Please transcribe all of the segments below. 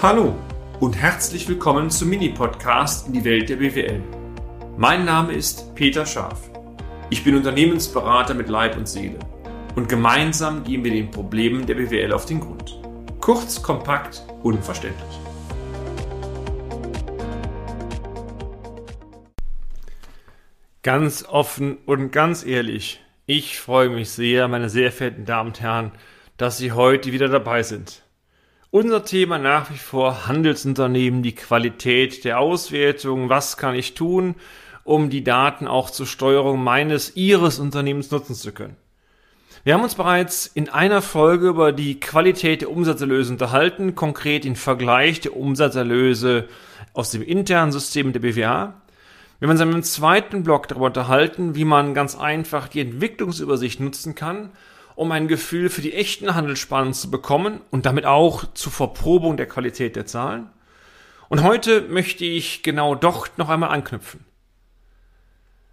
Hallo und herzlich willkommen zum Mini-Podcast in die Welt der BWL. Mein Name ist Peter Scharf. Ich bin Unternehmensberater mit Leib und Seele und gemeinsam gehen wir den Problemen der BWL auf den Grund. Kurz, kompakt, unverständlich. Ganz offen und ganz ehrlich, ich freue mich sehr, meine sehr verehrten Damen und Herren, dass Sie heute wieder dabei sind. Unser Thema nach wie vor Handelsunternehmen, die Qualität der Auswertung, was kann ich tun, um die Daten auch zur Steuerung meines, Ihres Unternehmens nutzen zu können. Wir haben uns bereits in einer Folge über die Qualität der Umsatzerlöse unterhalten, konkret den Vergleich der Umsatzerlöse aus dem internen System der BWA. Wir haben uns im zweiten Block darüber unterhalten, wie man ganz einfach die Entwicklungsübersicht nutzen kann, um ein Gefühl für die echten Handelsspannen zu bekommen und damit auch zur Verprobung der Qualität der Zahlen. Und heute möchte ich genau dort noch einmal anknüpfen.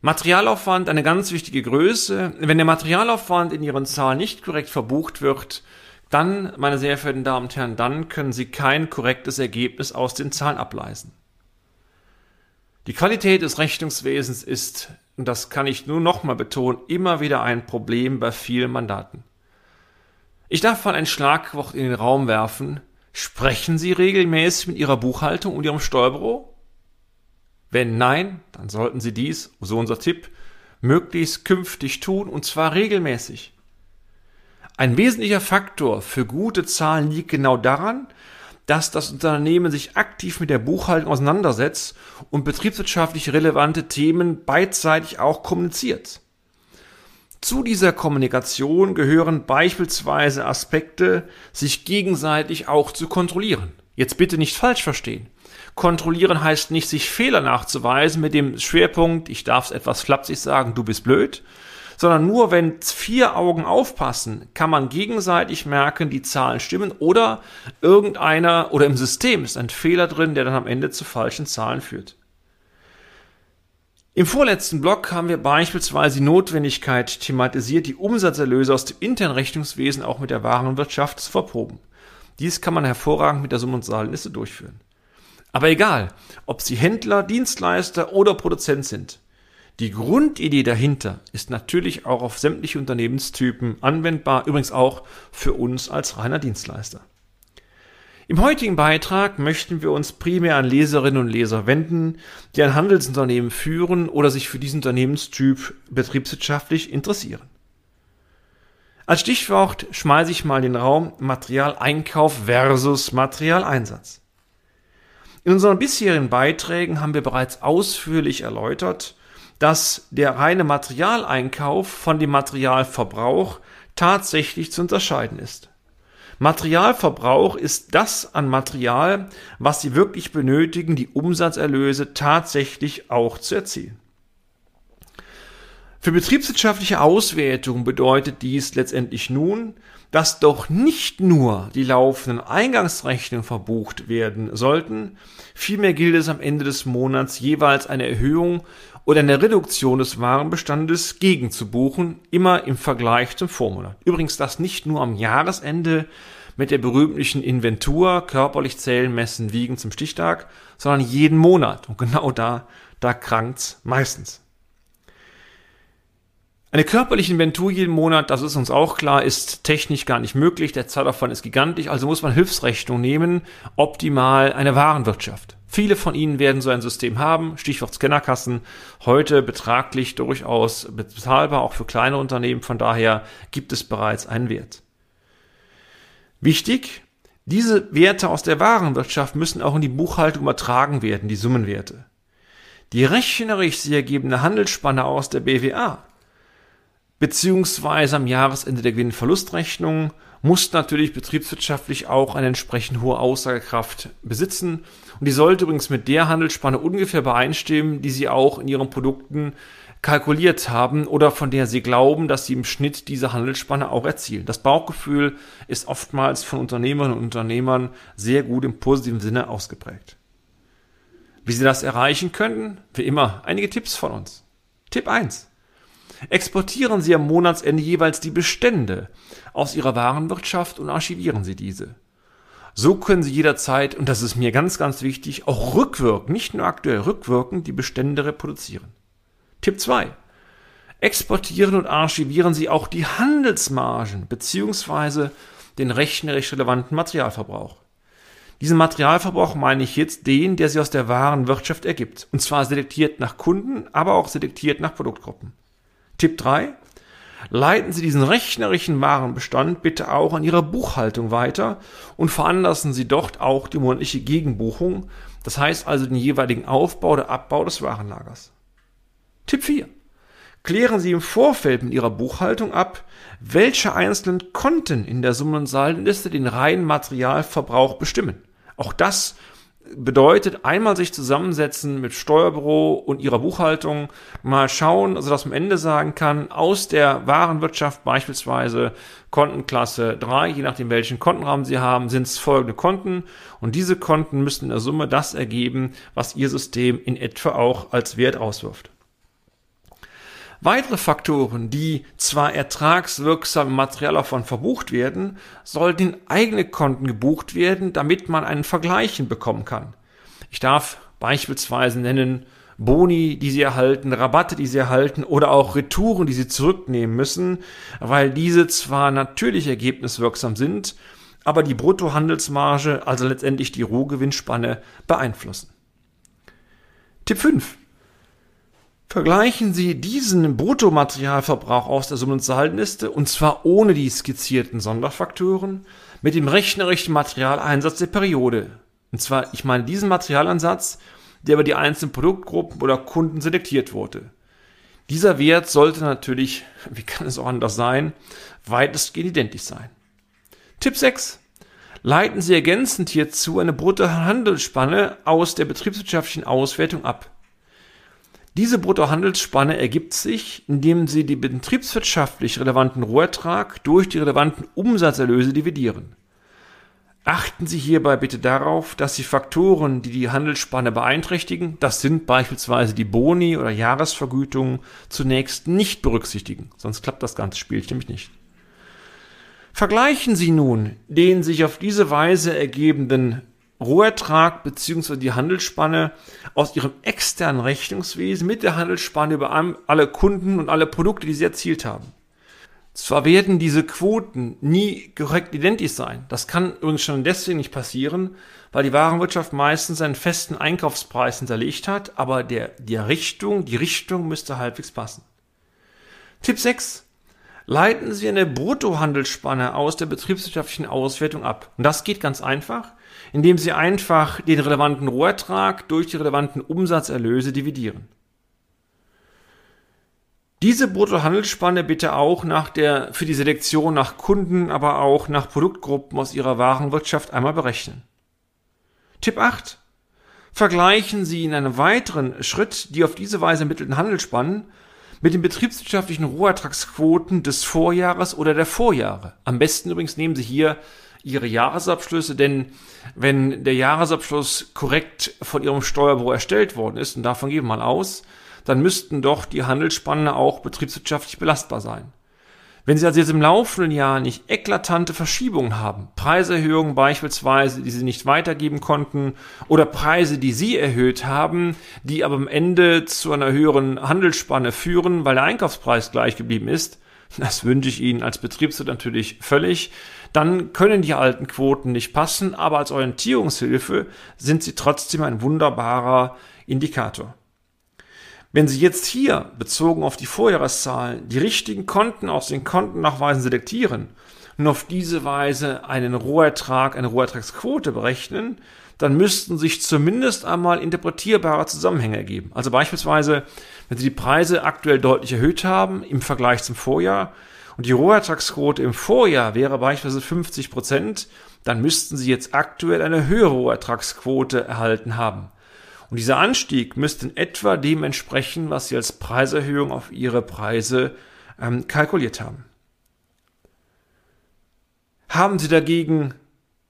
Materialaufwand eine ganz wichtige Größe. Wenn der Materialaufwand in Ihren Zahlen nicht korrekt verbucht wird, dann, meine sehr verehrten Damen und Herren, dann können Sie kein korrektes Ergebnis aus den Zahlen ableisen. Die Qualität des Rechnungswesens ist und das kann ich nur nochmal betonen, immer wieder ein Problem bei vielen Mandaten. Ich darf mal ein Schlagwort in den Raum werfen. Sprechen Sie regelmäßig mit Ihrer Buchhaltung und Ihrem Steuerbüro? Wenn nein, dann sollten Sie dies, so unser Tipp, möglichst künftig tun und zwar regelmäßig. Ein wesentlicher Faktor für gute Zahlen liegt genau daran, dass das Unternehmen sich aktiv mit der Buchhaltung auseinandersetzt und betriebswirtschaftlich relevante Themen beidseitig auch kommuniziert. Zu dieser Kommunikation gehören beispielsweise Aspekte, sich gegenseitig auch zu kontrollieren. Jetzt bitte nicht falsch verstehen. Kontrollieren heißt nicht, sich Fehler nachzuweisen mit dem Schwerpunkt, ich darf es etwas flapsig sagen, du bist blöd, sondern nur wenn vier Augen aufpassen, kann man gegenseitig merken, die Zahlen stimmen oder irgendeiner oder im System ist ein Fehler drin, der dann am Ende zu falschen Zahlen führt. Im vorletzten Block haben wir beispielsweise die Notwendigkeit thematisiert, die Umsatzerlöse aus dem internen Rechnungswesen auch mit der Warenwirtschaft zu verproben. Dies kann man hervorragend mit der Summ- und Zahlenliste durchführen. Aber egal, ob Sie Händler, Dienstleister oder Produzent sind. Die Grundidee dahinter ist natürlich auch auf sämtliche Unternehmenstypen anwendbar, übrigens auch für uns als reiner Dienstleister. Im heutigen Beitrag möchten wir uns primär an Leserinnen und Leser wenden, die ein Handelsunternehmen führen oder sich für diesen Unternehmenstyp betriebswirtschaftlich interessieren. Als Stichwort schmeiße ich mal den Raum Materialeinkauf versus Materialeinsatz. In unseren bisherigen Beiträgen haben wir bereits ausführlich erläutert, dass der reine Materialeinkauf von dem Materialverbrauch tatsächlich zu unterscheiden ist. Materialverbrauch ist das an Material, was Sie wirklich benötigen, die Umsatzerlöse tatsächlich auch zu erzielen. Für betriebswirtschaftliche Auswertung bedeutet dies letztendlich nun, dass doch nicht nur die laufenden Eingangsrechnungen verbucht werden sollten, vielmehr gilt es am Ende des Monats jeweils eine Erhöhung oder eine Reduktion des Warenbestandes gegenzubuchen, immer im Vergleich zum Vormonat. Übrigens das nicht nur am Jahresende mit der berühmten Inventur, körperlich zählen, messen, wiegen zum Stichtag, sondern jeden Monat. Und genau da, da krankt's meistens. Eine körperliche Inventur jeden Monat, das ist uns auch klar, ist technisch gar nicht möglich. Der Zeitaufwand ist gigantisch, also muss man Hilfsrechnung nehmen, optimal eine Warenwirtschaft. Viele von Ihnen werden so ein System haben, Stichwort Scannerkassen, heute betraglich durchaus bezahlbar, auch für kleine Unternehmen, von daher gibt es bereits einen Wert. Wichtig, diese Werte aus der Warenwirtschaft müssen auch in die Buchhaltung übertragen werden, die Summenwerte. Die rechnerisch sich ergebende Handelsspanne aus der BWA beziehungsweise am Jahresende der Gewinnverlustrechnung muss natürlich betriebswirtschaftlich auch eine entsprechend hohe Aussagekraft besitzen. Und die sollte übrigens mit der Handelsspanne ungefähr übereinstimmen, die Sie auch in Ihren Produkten kalkuliert haben oder von der Sie glauben, dass Sie im Schnitt diese Handelsspanne auch erzielen. Das Bauchgefühl ist oftmals von Unternehmerinnen und Unternehmern sehr gut im positiven Sinne ausgeprägt. Wie Sie das erreichen können? Wie immer, einige Tipps von uns. Tipp 1 exportieren Sie am Monatsende jeweils die Bestände aus Ihrer Warenwirtschaft und archivieren Sie diese. So können Sie jederzeit, und das ist mir ganz, ganz wichtig, auch rückwirkend, nicht nur aktuell rückwirkend, die Bestände reproduzieren. Tipp 2. Exportieren und archivieren Sie auch die Handelsmargen beziehungsweise den rechnerisch relevanten Materialverbrauch. Diesen Materialverbrauch meine ich jetzt den, der sich aus der wahren Wirtschaft ergibt. Und zwar selektiert nach Kunden, aber auch selektiert nach Produktgruppen. Tipp 3. Leiten Sie diesen rechnerischen Warenbestand bitte auch an Ihrer Buchhaltung weiter und veranlassen Sie dort auch die monatliche Gegenbuchung, das heißt also den jeweiligen Aufbau oder Abbau des Warenlagers. Tipp 4. Klären Sie im Vorfeld mit Ihrer Buchhaltung ab, welche einzelnen Konten in der Summen- und Saldenliste den reinen Materialverbrauch bestimmen. Auch das bedeutet einmal sich zusammensetzen mit Steuerbüro und ihrer Buchhaltung, mal schauen, also dass man am Ende sagen kann, aus der Warenwirtschaft beispielsweise Kontenklasse 3, je nachdem welchen Kontenrahmen Sie haben, sind es folgende Konten und diese Konten müssen in der Summe das ergeben, was Ihr System in etwa auch als Wert auswirft. Weitere Faktoren, die zwar ertragswirksam im Materialaufwand verbucht werden, sollten in eigene Konten gebucht werden, damit man einen Vergleichen bekommen kann. Ich darf beispielsweise nennen Boni, die Sie erhalten, Rabatte, die Sie erhalten oder auch Retouren, die Sie zurücknehmen müssen, weil diese zwar natürlich ergebniswirksam sind, aber die Bruttohandelsmarge, also letztendlich die Rohgewinnspanne, beeinflussen. Tipp 5. Vergleichen Sie diesen Bruttomaterialverbrauch aus der Saldenliste, und zwar ohne die skizzierten Sonderfaktoren, mit dem rechnerischen Materialeinsatz der Periode. Und zwar, ich meine diesen Materialansatz, der über die einzelnen Produktgruppen oder Kunden selektiert wurde. Dieser Wert sollte natürlich, wie kann es auch anders sein, weitestgehend identisch sein. Tipp 6. Leiten Sie ergänzend hierzu eine Bruttohandelsspanne aus der betriebswirtschaftlichen Auswertung ab. Diese Bruttohandelsspanne ergibt sich, indem Sie den betriebswirtschaftlich relevanten Rohertrag durch die relevanten Umsatzerlöse dividieren. Achten Sie hierbei bitte darauf, dass Sie Faktoren, die die Handelsspanne beeinträchtigen, das sind beispielsweise die Boni oder Jahresvergütungen, zunächst nicht berücksichtigen, sonst klappt das ganze Spiel nämlich nicht. Vergleichen Sie nun den sich auf diese Weise ergebenden Rohertrag bzw. die Handelsspanne aus ihrem externen Rechnungswesen mit der Handelsspanne über alle Kunden und alle Produkte, die sie erzielt haben. Zwar werden diese Quoten nie korrekt identisch sein. Das kann übrigens schon deswegen nicht passieren, weil die Warenwirtschaft meistens einen festen Einkaufspreis hinterlegt hat, aber der, die Richtung, die Richtung müsste halbwegs passen. Tipp 6. Leiten Sie eine Bruttohandelsspanne aus der betriebswirtschaftlichen Auswertung ab. Und das geht ganz einfach, indem Sie einfach den relevanten Rohertrag durch die relevanten Umsatzerlöse dividieren. Diese Bruttohandelsspanne bitte auch nach der, für die Selektion nach Kunden, aber auch nach Produktgruppen aus Ihrer Warenwirtschaft einmal berechnen. Tipp 8. Vergleichen Sie in einem weiteren Schritt die auf diese Weise ermittelten Handelsspannen mit den betriebswirtschaftlichen Rohertragsquoten des Vorjahres oder der Vorjahre. Am besten übrigens nehmen Sie hier Ihre Jahresabschlüsse, denn wenn der Jahresabschluss korrekt von Ihrem Steuerbüro erstellt worden ist, und davon gehen wir mal aus, dann müssten doch die Handelsspannen auch betriebswirtschaftlich belastbar sein. Wenn Sie also jetzt im laufenden Jahr nicht eklatante Verschiebungen haben, Preiserhöhungen beispielsweise, die Sie nicht weitergeben konnten, oder Preise, die Sie erhöht haben, die aber am Ende zu einer höheren Handelsspanne führen, weil der Einkaufspreis gleich geblieben ist, das wünsche ich Ihnen als Betriebswirt natürlich völlig. Dann können die alten Quoten nicht passen, aber als Orientierungshilfe sind sie trotzdem ein wunderbarer Indikator. Wenn Sie jetzt hier, bezogen auf die Vorjahreszahlen, die richtigen Konten aus den Kontennachweisen selektieren und auf diese Weise einen Rohertrag, eine Rohertragsquote berechnen, dann müssten sich zumindest einmal interpretierbare Zusammenhänge ergeben. Also beispielsweise, wenn Sie die Preise aktuell deutlich erhöht haben im Vergleich zum Vorjahr und die Rohertragsquote im Vorjahr wäre beispielsweise 50 Prozent, dann müssten Sie jetzt aktuell eine höhere Rohertragsquote erhalten haben. Und dieser Anstieg müsste in etwa dem entsprechen, was Sie als Preiserhöhung auf Ihre Preise ähm, kalkuliert haben. Haben Sie dagegen,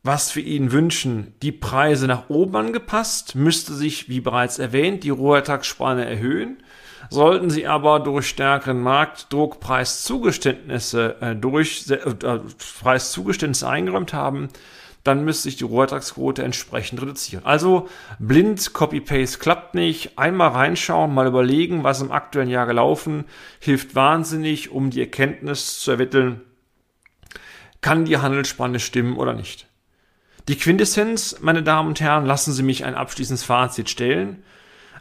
was wir Ihnen wünschen, die Preise nach oben angepasst, müsste sich, wie bereits erwähnt, die Rohertragsspanne erhöhen. Sollten Sie aber durch stärkeren Marktdruck Preiszugeständnisse äh, durch äh, Preiszugeständnisse eingeräumt haben, dann müsste sich die Rohertragsquote entsprechend reduzieren. Also blind Copy-Paste klappt nicht. Einmal reinschauen, mal überlegen, was im aktuellen Jahr gelaufen, hilft wahnsinnig, um die Erkenntnis zu ermitteln, kann die Handelsspanne stimmen oder nicht. Die Quintessenz, meine Damen und Herren, lassen Sie mich ein abschließendes Fazit stellen.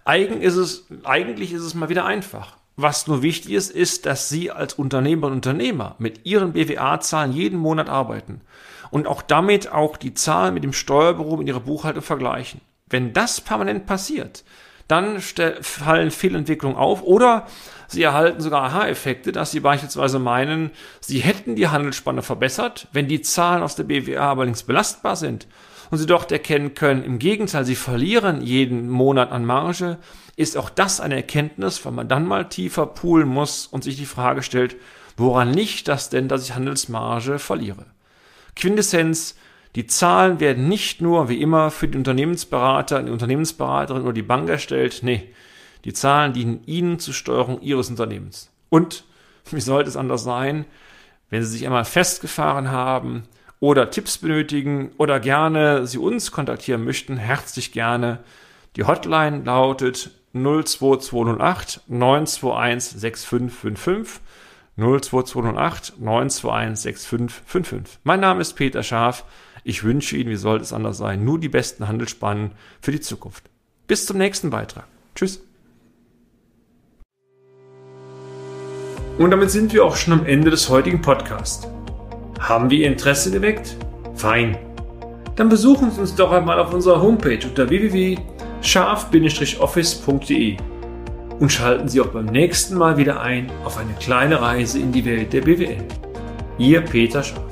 Eigen ist es, eigentlich ist es mal wieder einfach. Was nur wichtig ist, ist, dass Sie als Unternehmer und Unternehmer mit Ihren BWA-Zahlen jeden Monat arbeiten und auch damit auch die Zahlen mit dem Steuerbüro in Ihrer Buchhaltung vergleichen. Wenn das permanent passiert, dann fallen Fehlentwicklungen auf oder Sie erhalten sogar Aha-Effekte, dass Sie beispielsweise meinen, Sie hätten die Handelsspanne verbessert, wenn die Zahlen aus der BWA allerdings belastbar sind und Sie dort erkennen können, im Gegenteil, Sie verlieren jeden Monat an Marge, ist auch das eine Erkenntnis, weil man dann mal tiefer poolen muss und sich die Frage stellt, woran liegt das denn, dass ich Handelsmarge verliere? Quintessenz, die Zahlen werden nicht nur wie immer für den Unternehmensberater, die Unternehmensberaterin oder die Bank erstellt, nee, die Zahlen dienen Ihnen zur Steuerung Ihres Unternehmens. Und, wie sollte es anders sein, wenn Sie sich einmal festgefahren haben oder Tipps benötigen oder gerne Sie uns kontaktieren möchten, herzlich gerne. Die Hotline lautet 02208 921 6555 02208 921 6555. Mein Name ist Peter Scharf. Ich wünsche Ihnen, wie sollte es anders sein, nur die besten Handelsspannen für die Zukunft. Bis zum nächsten Beitrag. Tschüss. Und damit sind wir auch schon am Ende des heutigen Podcasts. Haben wir Ihr Interesse geweckt? Fein. Dann besuchen Sie uns doch einmal auf unserer Homepage unter www scharf-office.de und schalten Sie auch beim nächsten Mal wieder ein auf eine kleine Reise in die Welt der BWL. Ihr Peter Scharf.